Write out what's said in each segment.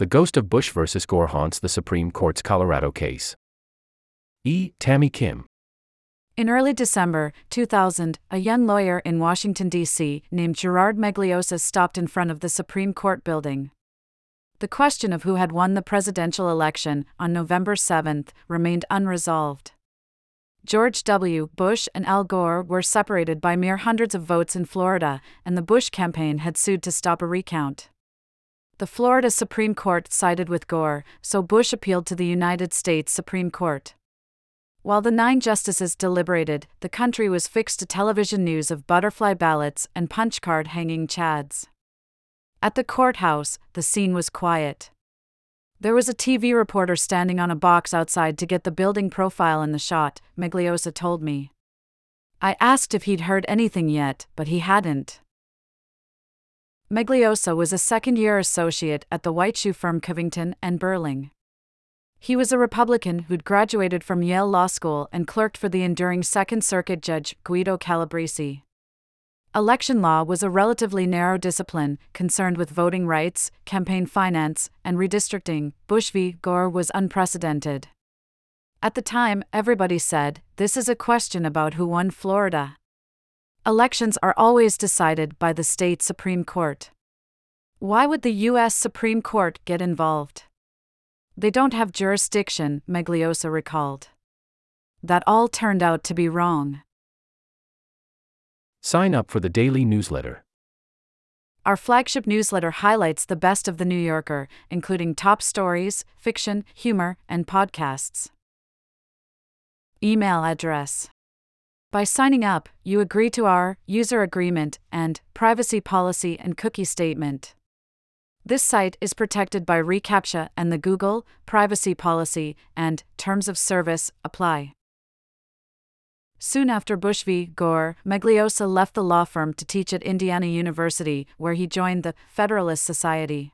The ghost of Bush versus Gore haunts the Supreme Court's Colorado case. E. Tammy Kim. In early December 2000, a young lawyer in Washington, D.C., named Gerard Magliocca stopped in front of the Supreme Court building. The question of who had won the presidential election on November 7 remained unresolved. George W. Bush and Al Gore were separated by mere hundreds of votes in Florida, and the Bush campaign had sued to stop a recount. The Florida Supreme Court sided with Gore, so Bush appealed to the United States Supreme Court. While the nine justices deliberated, the country was fixed to television news of butterfly ballots and punch card hanging chads. At the courthouse, the scene was quiet. There was a TV reporter standing on a box outside to get the building profile in the shot, Magliocca told me. I asked if he'd heard anything yet, but he hadn't. Magliocca was a second year associate at the white shoe firm Covington and Burling. He was a Republican who'd graduated from Yale Law School and clerked for the enduring Second Circuit Judge Guido Calabresi. Election law was a relatively narrow discipline concerned with voting rights, campaign finance, and redistricting. Bush v. Gore was unprecedented. At the time, everybody said, this is a question about who won Florida. Elections are always decided by the state Supreme Court. Why would the U.S. Supreme Court get involved? They don't have jurisdiction, Magliocca recalled. That all turned out to be wrong. Sign up for the daily newsletter. Our flagship newsletter highlights the best of The New Yorker, including top stories, fiction, humor, and podcasts. Email address. By signing up, you agree to our user agreement and privacy policy and cookie statement. This site is protected by reCAPTCHA and the Google privacy policy and terms of service apply. Soon after Bush v. Gore, Magliocca left the law firm to teach at Indiana University, where he joined the Federalist Society.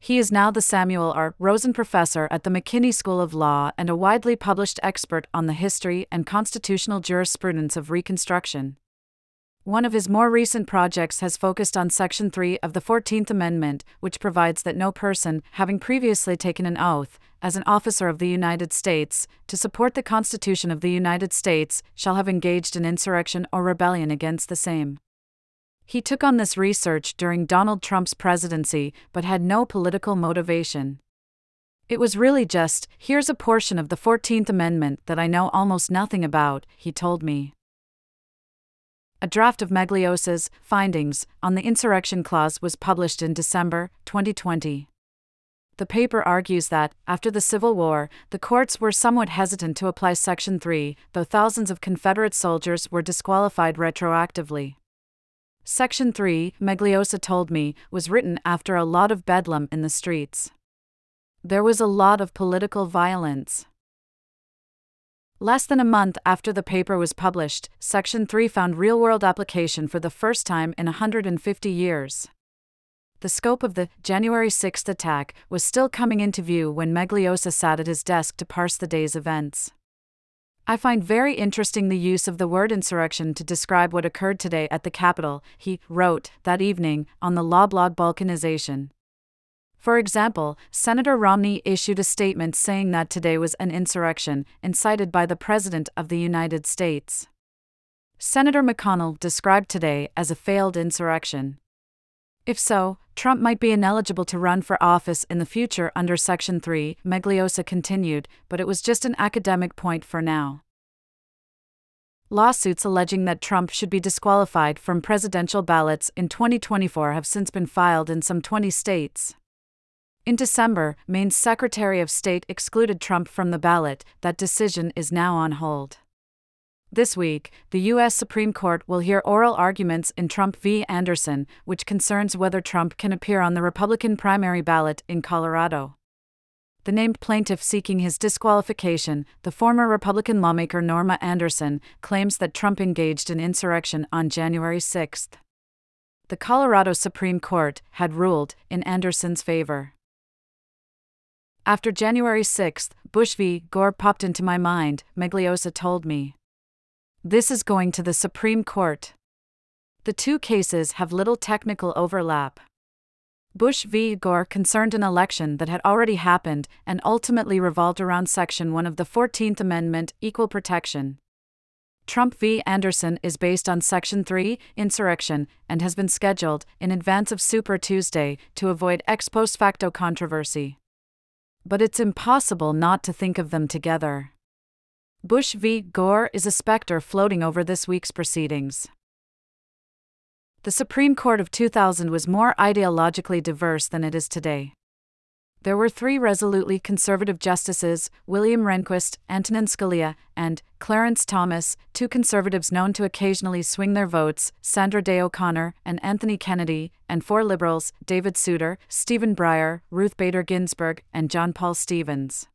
He is now the Samuel R. Rosen Professor at the McKinney School of Law and a widely published expert on the history and constitutional jurisprudence of Reconstruction. One of his more recent projects has focused on Section 3 of the 14th Amendment, which provides that no person, having previously taken an oath, as an officer of the United States, to support the Constitution of the United States, shall have engaged in insurrection or rebellion against the same. He took on this research during Donald Trump's presidency, but had no political motivation. It was really just, here's a portion of the 14th Amendment that I know almost nothing about, he told me. A draft of Magliocca's findings on the insurrection clause was published in December 2020. The paper argues that, after the Civil War, the courts were somewhat hesitant to apply Section 3, though thousands of Confederate soldiers were disqualified retroactively. Section 3, Magliocca told me, was written after a lot of bedlam in the streets. There was a lot of political violence. Less than a month after the paper was published, Section 3 found real world application for the first time in 150 years. The scope of the January 6 attack was still coming into view when Magliocca sat at his desk to parse the day's events. I find very interesting the use of the word insurrection to describe what occurred today at the Capitol, he wrote that evening on the law blog Balkinization. For example, Senator Romney issued a statement saying that today was an insurrection, incited by the President of the United States. Senator McConnell described today as a failed insurrection. If so, Trump might be ineligible to run for office in the future under Section 3, Magliocca continued, but it was just an academic point for now. Lawsuits alleging that Trump should be disqualified from presidential ballots in 2024 have since been filed in some 20 states. In December, Maine's Secretary of State excluded Trump from the ballot. That decision is now on hold. This week, the U.S. Supreme Court will hear oral arguments in Trump v. Anderson, which concerns whether Trump can appear on the Republican primary ballot in Colorado. The named plaintiff seeking his disqualification, the former Republican lawmaker Norma Anderson, claims that Trump engaged in insurrection on January 6. The Colorado Supreme Court had ruled in Anderson's favor. After January 6, Bush v. Gore popped into my mind, Magliocca told me. This is going to the Supreme Court. The two cases have little technical overlap. Bush v. Gore concerned an election that had already happened and ultimately revolved around Section 1 of the 14th Amendment, equal protection. Trump v. Anderson is based on Section 3, insurrection, and has been scheduled, in advance of Super Tuesday, to avoid ex post facto controversy. But it's impossible not to think of them together. Bush v. Gore is a specter floating over this week's proceedings. The Supreme Court of 2000 was more ideologically diverse than it is today. There were three resolutely conservative justices William Rehnquist, Antonin Scalia, and Clarence Thomas, two conservatives known to occasionally swing their votes, Sandra Day O'Connor and Anthony Kennedy, and four liberals David Souter, Stephen Breyer, Ruth Bader Ginsburg, and John Paul Stevens.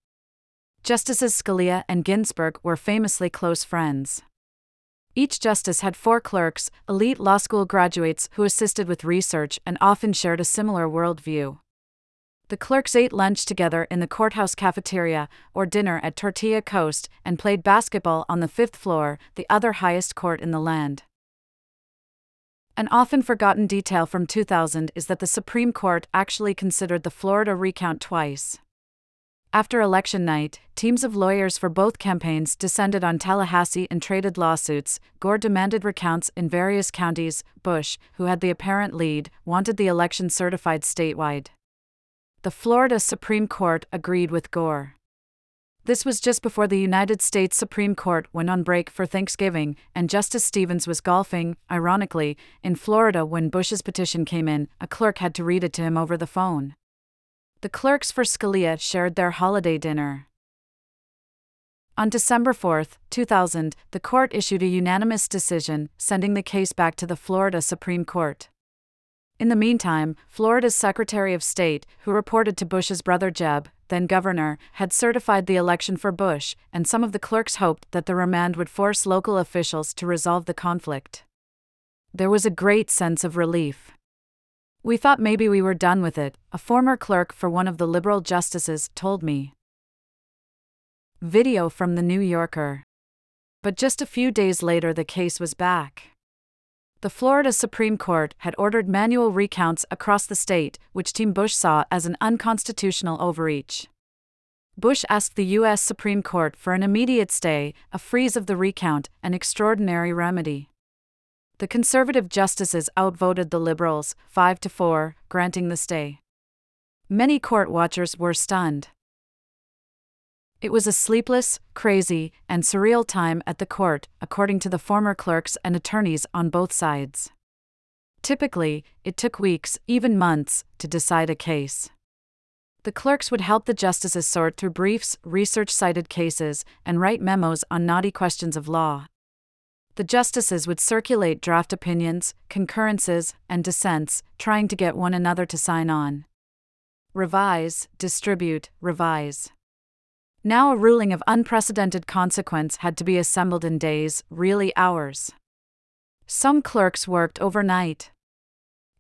Justices Scalia and Ginsburg were famously close friends. Each justice had four clerks, elite law school graduates who assisted with research and often shared a similar worldview. The clerks ate lunch together in the courthouse cafeteria or dinner at Tortilla Coast and played basketball on the fifth floor, the other highest court in the land. An often forgotten detail from 2000 is that the Supreme Court actually considered the Florida recount twice. After election night, teams of lawyers for both campaigns descended on Tallahassee and traded lawsuits. Gore demanded recounts in various counties. Bush, who had the apparent lead, wanted the election certified statewide. The Florida Supreme Court agreed with Gore. This was just before the United States Supreme Court went on break for Thanksgiving, and Justice Stevens was golfing, ironically, in Florida when Bush's petition came in. A clerk had to read it to him over the phone. The clerks for Scalia shared their holiday dinner. On December 4, 2000, the court issued a unanimous decision, sending the case back to the Florida Supreme Court. In the meantime, Florida's Secretary of State, who reported to Bush's brother Jeb, then governor, had certified the election for Bush, and some of the clerks hoped that the remand would force local officials to resolve the conflict. There was a great sense of relief. We thought maybe we were done with it, a former clerk for one of the liberal justices told me. Video from the New Yorker. But just a few days later, the case was back. The Florida Supreme Court had ordered manual recounts across the state, which Team Bush saw as an unconstitutional overreach. Bush asked the U.S. Supreme Court for an immediate stay, a freeze of the recount, an extraordinary remedy. The conservative justices outvoted the liberals, 5 to 4, granting the stay. Many court watchers were stunned. It was a sleepless, crazy, and surreal time at the court, according to the former clerks and attorneys on both sides. Typically, it took weeks, even months, to decide a case. The clerks would help the justices sort through briefs, research cited cases, and write memos on knotty questions of law the justices would circulate draft opinions, concurrences, and dissents, trying to get one another to sign on. Revise, distribute, revise. Now a ruling of unprecedented consequence had to be assembled in days, really hours. Some clerks worked overnight.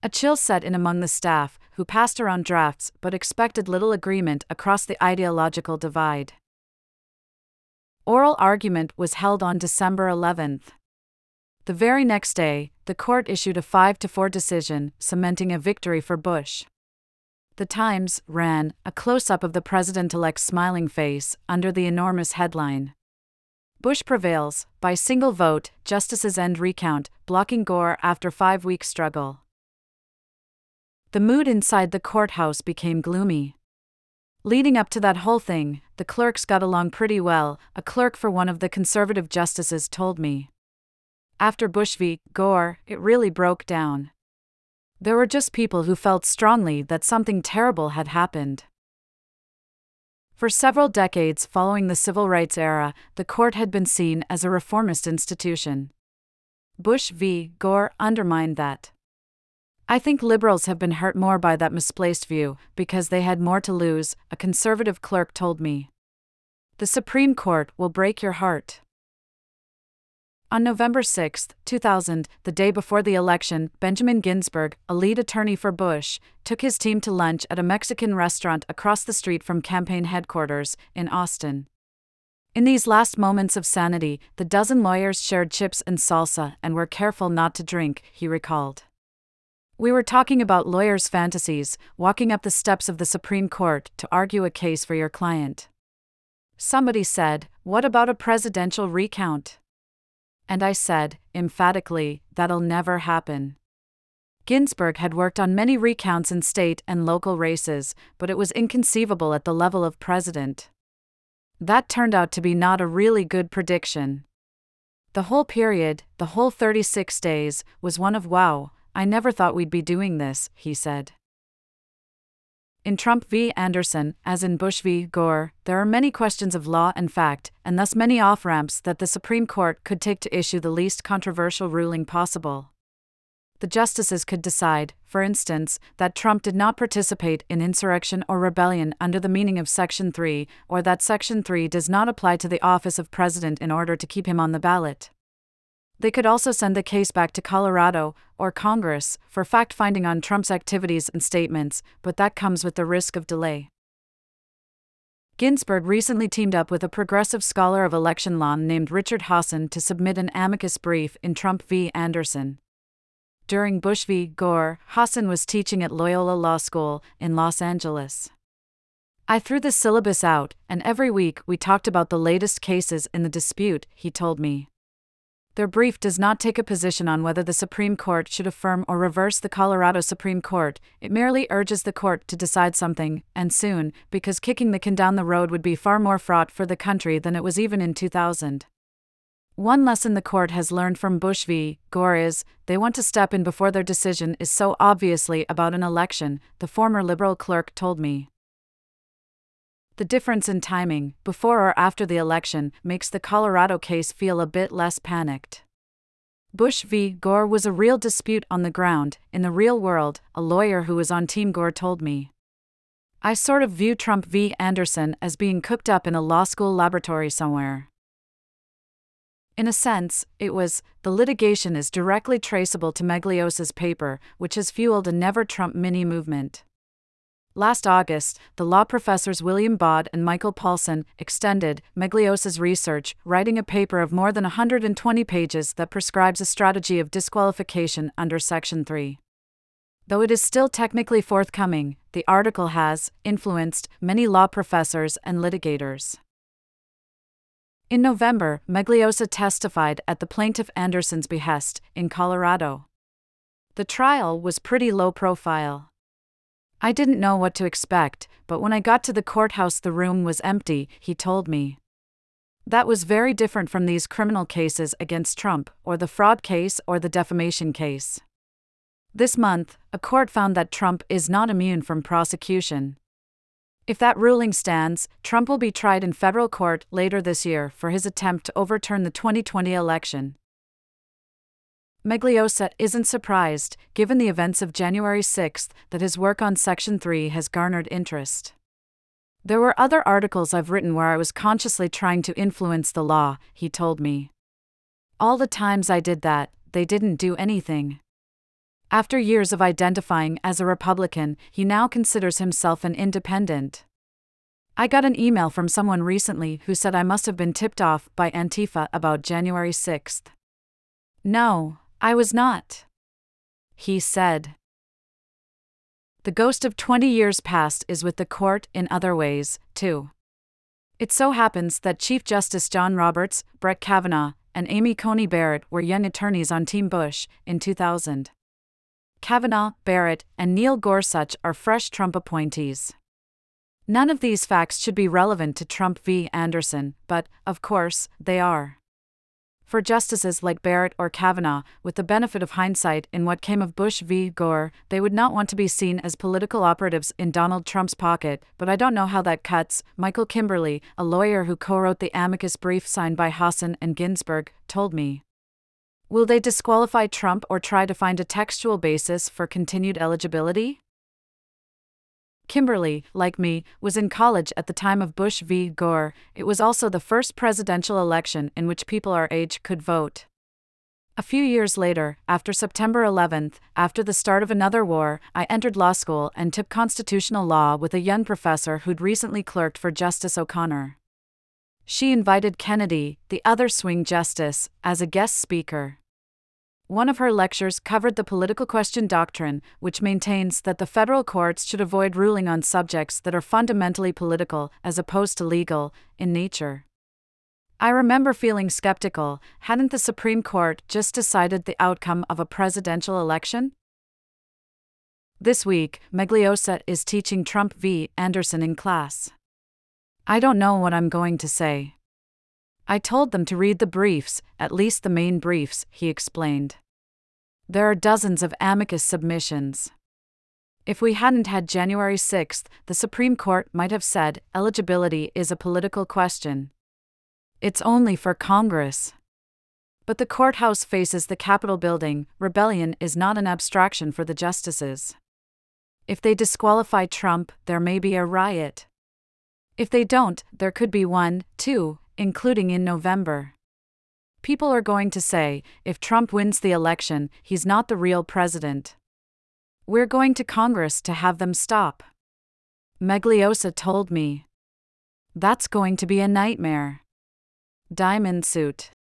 A chill set in among the staff, who passed around drafts but expected little agreement across the ideological divide. Oral argument was held on December 11th. The very next day, the court issued a 5 to 4 decision, cementing a victory for Bush. The Times ran a close up of the president elect's smiling face under the enormous headline Bush prevails, by single vote, justices end recount, blocking Gore after five week struggle. The mood inside the courthouse became gloomy. Leading up to that whole thing, the clerks got along pretty well, a clerk for one of the conservative justices told me. After Bush v. Gore, it really broke down. There were just people who felt strongly that something terrible had happened. For several decades following the civil rights era, the court had been seen as a reformist institution. Bush v. Gore undermined that. I think liberals have been hurt more by that misplaced view because they had more to lose, a conservative clerk told me. The Supreme Court will break your heart. On November 6, 2000, the day before the election, Benjamin Ginsberg, a lead attorney for Bush, took his team to lunch at a Mexican restaurant across the street from campaign headquarters in Austin. In these last moments of sanity, the dozen lawyers shared chips and salsa and were careful not to drink, he recalled. We were talking about lawyers' fantasies, walking up the steps of the Supreme Court to argue a case for your client. Somebody said, What about a presidential recount? And I said, emphatically, that'll never happen. Ginsberg had worked on many recounts in state and local races, but it was inconceivable at the level of president. That turned out to be not a really good prediction. The whole period, the whole 36 days, was one of wow, I never thought we'd be doing this, he said. In Trump v. Anderson, as in Bush v. Gore, there are many questions of law and fact, and thus many off ramps that the Supreme Court could take to issue the least controversial ruling possible. The justices could decide, for instance, that Trump did not participate in insurrection or rebellion under the meaning of Section 3, or that Section 3 does not apply to the office of president in order to keep him on the ballot. They could also send the case back to Colorado or Congress for fact finding on Trump's activities and statements, but that comes with the risk of delay. Ginsberg recently teamed up with a progressive scholar of election law named Richard Hasen to submit an amicus brief in Trump v. Anderson. During Bush v. Gore, Hasen was teaching at Loyola Law School in Los Angeles. I threw the syllabus out, and every week we talked about the latest cases in the dispute, he told me. Their brief does not take a position on whether the Supreme Court should affirm or reverse the Colorado Supreme Court, it merely urges the court to decide something, and soon, because kicking the can down the road would be far more fraught for the country than it was even in 2000. One lesson the court has learned from Bush v. Gore is they want to step in before their decision is so obviously about an election, the former liberal clerk told me. The difference in timing, before or after the election, makes the Colorado case feel a bit less panicked. Bush v. Gore was a real dispute on the ground, in the real world, a lawyer who was on Team Gore told me. I sort of view Trump v. Anderson as being cooked up in a law school laboratory somewhere. In a sense, it was, the litigation is directly traceable to Magliocca's paper, which has fueled a Never Trump mini movement. Last August, the law professors William Baude and Michael Paulsen extended Magliocca's research, writing a paper of more than 120 pages that prescribes a strategy of disqualification under Section 3. Though it is still technically forthcoming, the article has influenced many law professors and litigators. In November, Magliocca testified at the plaintiff Anderson's behest in Colorado. The trial was pretty low profile. I didn't know what to expect, but when I got to the courthouse, the room was empty, he told me. That was very different from these criminal cases against Trump, or the fraud case, or the defamation case. This month, a court found that Trump is not immune from prosecution. If that ruling stands, Trump will be tried in federal court later this year for his attempt to overturn the 2020 election. Magliocca isn't surprised, given the events of January 6, that his work on Section 3 has garnered interest. There were other articles I've written where I was consciously trying to influence the law, he told me. All the times I did that, they didn't do anything. After years of identifying as a Republican, he now considers himself an independent. I got an email from someone recently who said I must have been tipped off by Antifa about January 6th. No, I was not. He said. The ghost of 20 years past is with the court in other ways, too. It so happens that Chief Justice John Roberts, Brett Kavanaugh, and Amy Coney Barrett were young attorneys on Team Bush in 2000. Kavanaugh, Barrett, and Neil Gorsuch are fresh Trump appointees. None of these facts should be relevant to Trump v. Anderson, but, of course, they are. For justices like Barrett or Kavanaugh, with the benefit of hindsight in what came of Bush v. Gore, they would not want to be seen as political operatives in Donald Trump's pocket, but I don't know how that cuts. Michael Kimberly, a lawyer who co wrote the amicus brief signed by Hasen and Ginsberg, told me. Will they disqualify Trump or try to find a textual basis for continued eligibility? Kimberly, like me, was in college at the time of Bush v. Gore. It was also the first presidential election in which people our age could vote. A few years later, after September 11th, after the start of another war, I entered law school and took constitutional law with a young professor who'd recently clerked for Justice O'Connor. She invited Kennedy, the other swing justice, as a guest speaker. One of her lectures covered the political question doctrine, which maintains that the federal courts should avoid ruling on subjects that are fundamentally political, as opposed to legal, in nature. I remember feeling skeptical hadn't the Supreme Court just decided the outcome of a presidential election? This week, Magliocca is teaching Trump v. Anderson in class. I don't know what I'm going to say. I told them to read the briefs, at least the main briefs, he explained. There are dozens of amicus submissions. If we hadn't had January 6th, the Supreme Court might have said eligibility is a political question. It's only for Congress. But the courthouse faces the Capitol building, rebellion is not an abstraction for the justices. If they disqualify Trump, there may be a riot. If they don't, there could be one, too, including in November. People are going to say if Trump wins the election, he's not the real president. We're going to Congress to have them stop. Magliocca told me. That's going to be a nightmare. Diamond suit.